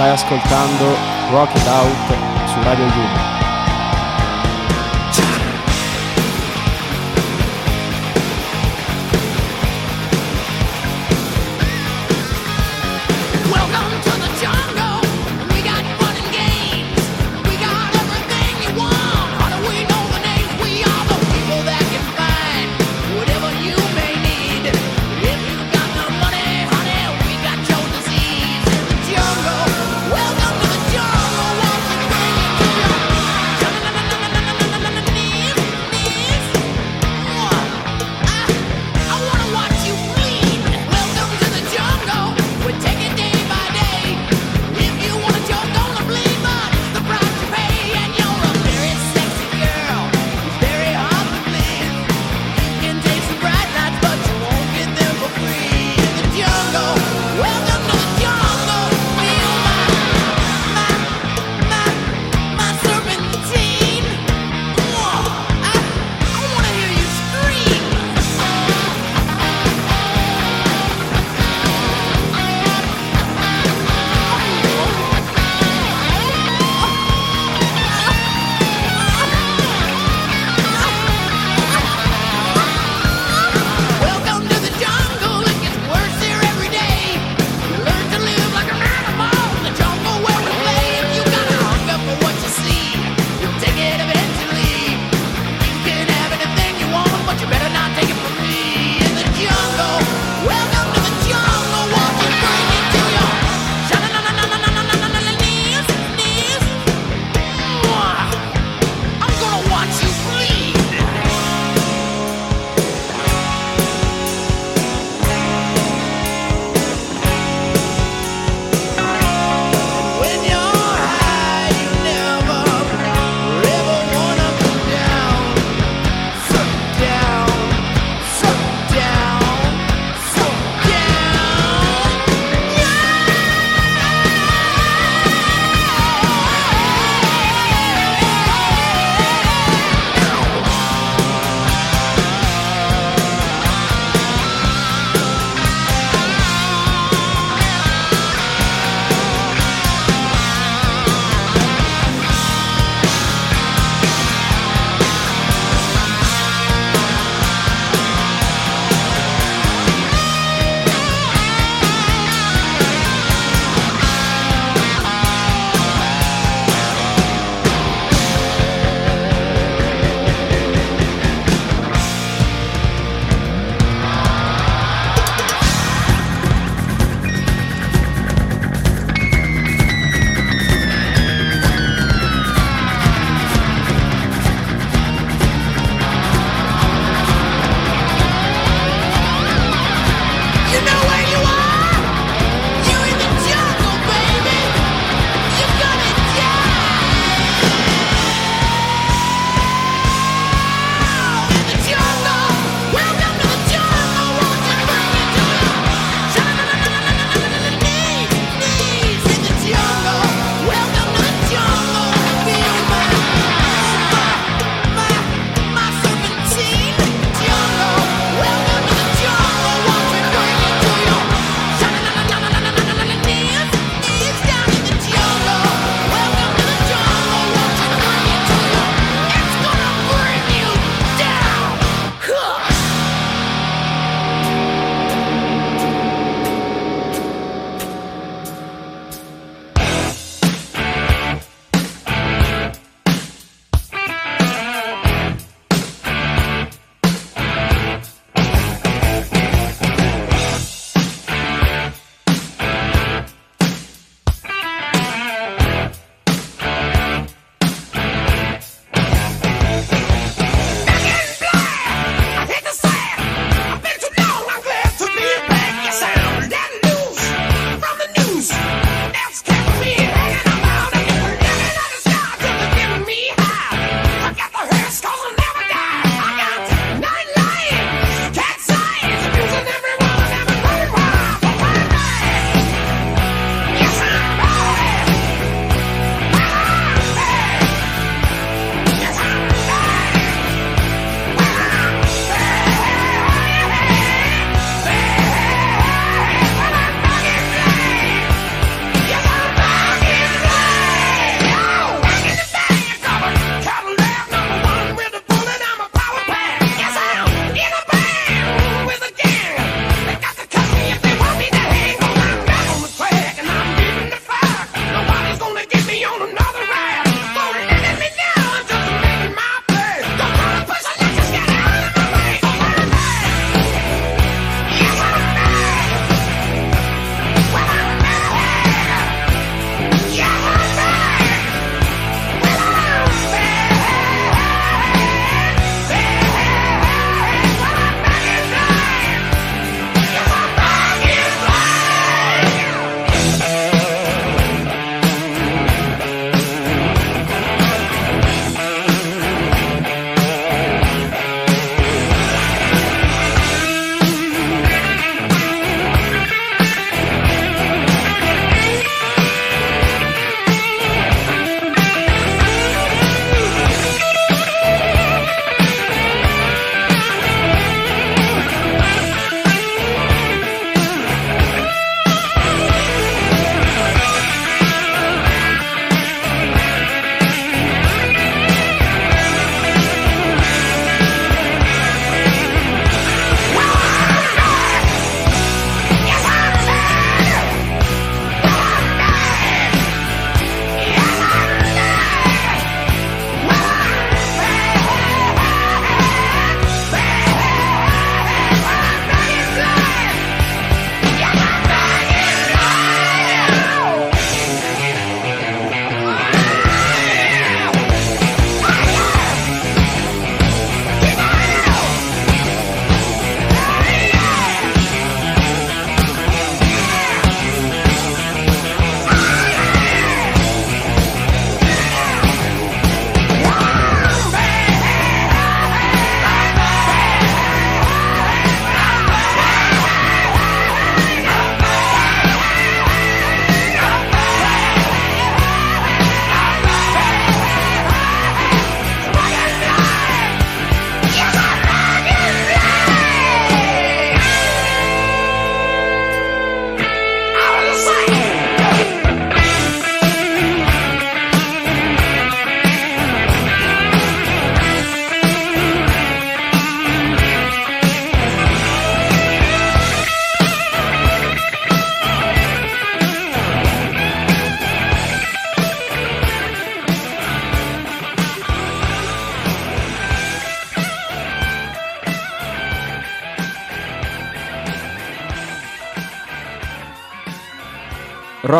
Stai ascoltando Rock It Out su Radio Yuma.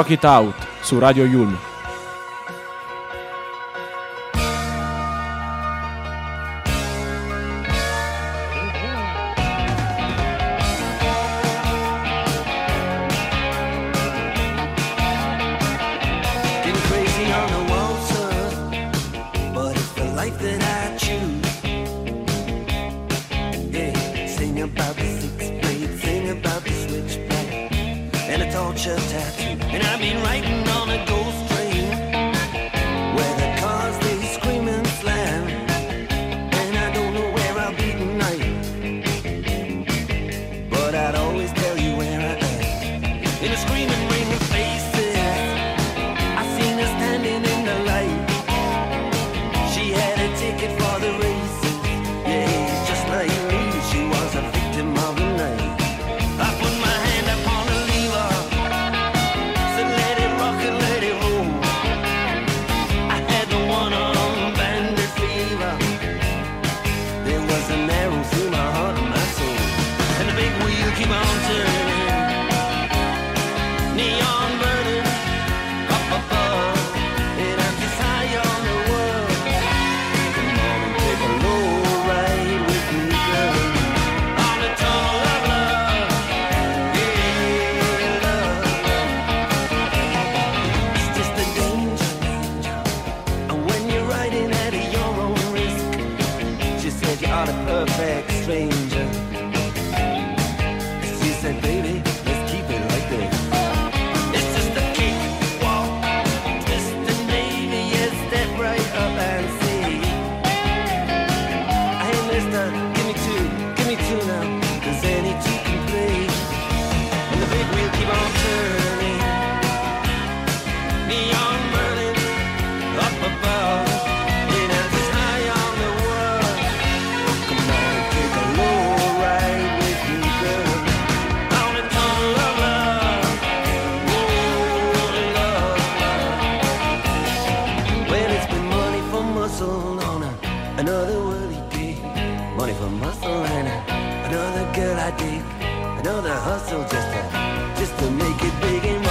Rock It Out su Radio Yulm. beat. Another hustle just to, just to make it big and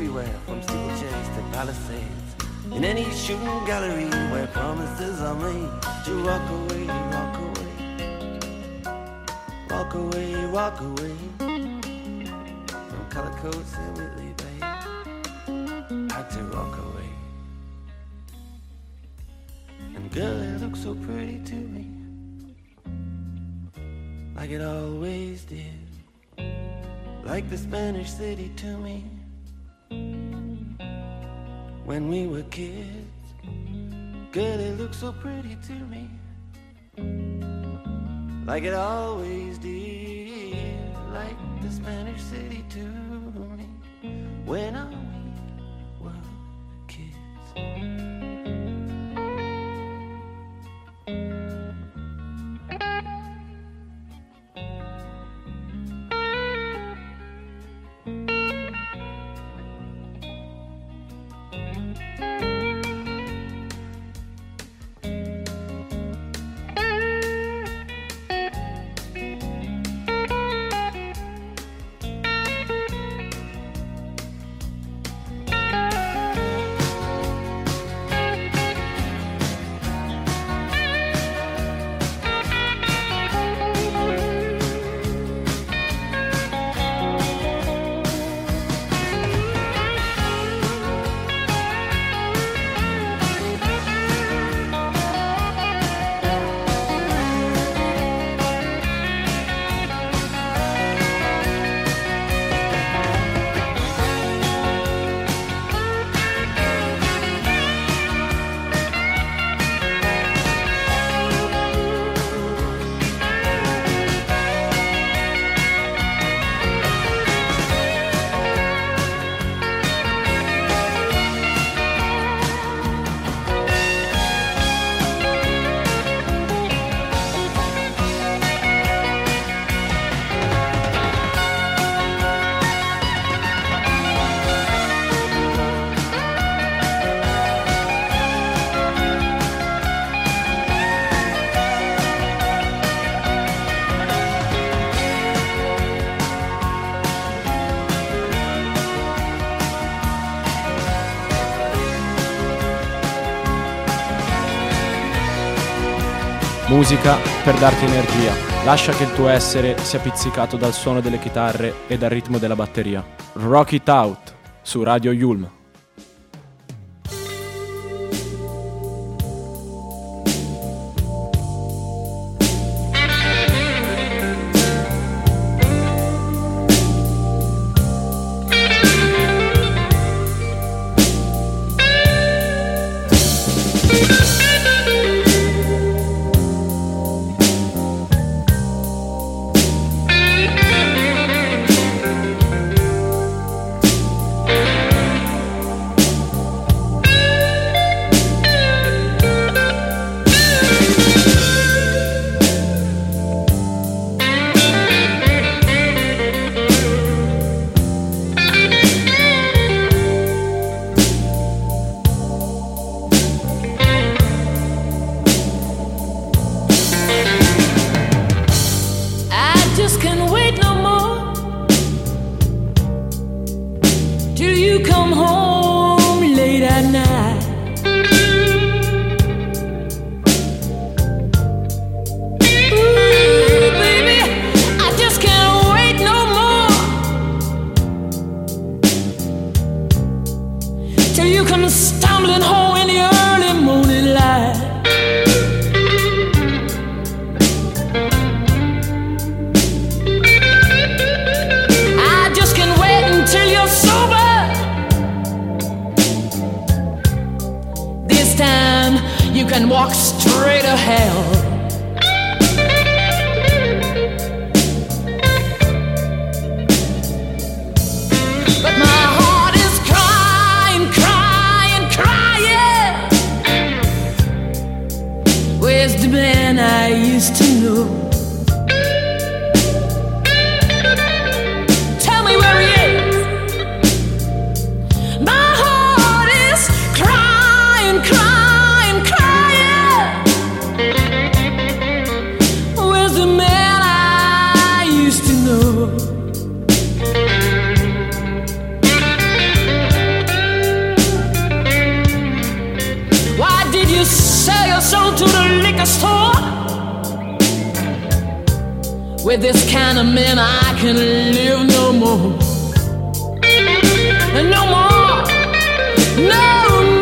everywhere, from steeplechase to palisades. In any shooting gallery where promises are made to walk away, walk away, walk away, walk away from Cullercoats and Whitley Bay. Had to walk away. And girl, it looked so pretty to me, like it always did, like the Spanish city to me. When we were kids, girl, it looked so pretty to me, like it always did, like the Spanish city to me. When I we were kids. Musica per darti energia. Lascia che il tuo essere sia pizzicato dal suono delle chitarre e dal ritmo della batteria. Rock It Out su Radio Yulm. With this kind of man, I can live no more. No more. No more.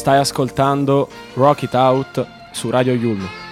Stai ascoltando Rock It Out su Radio Yulm.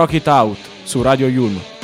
Rock It Out su Radio Yulm.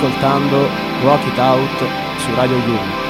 Ascoltando Rock It Out su Radio Yulm.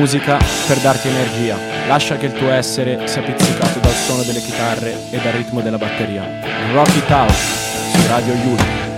musica per darti energia. Lascia che il tuo essere sia pizzicato dal suono delle chitarre e dal ritmo della batteria. Rock it out su Radio Yulm.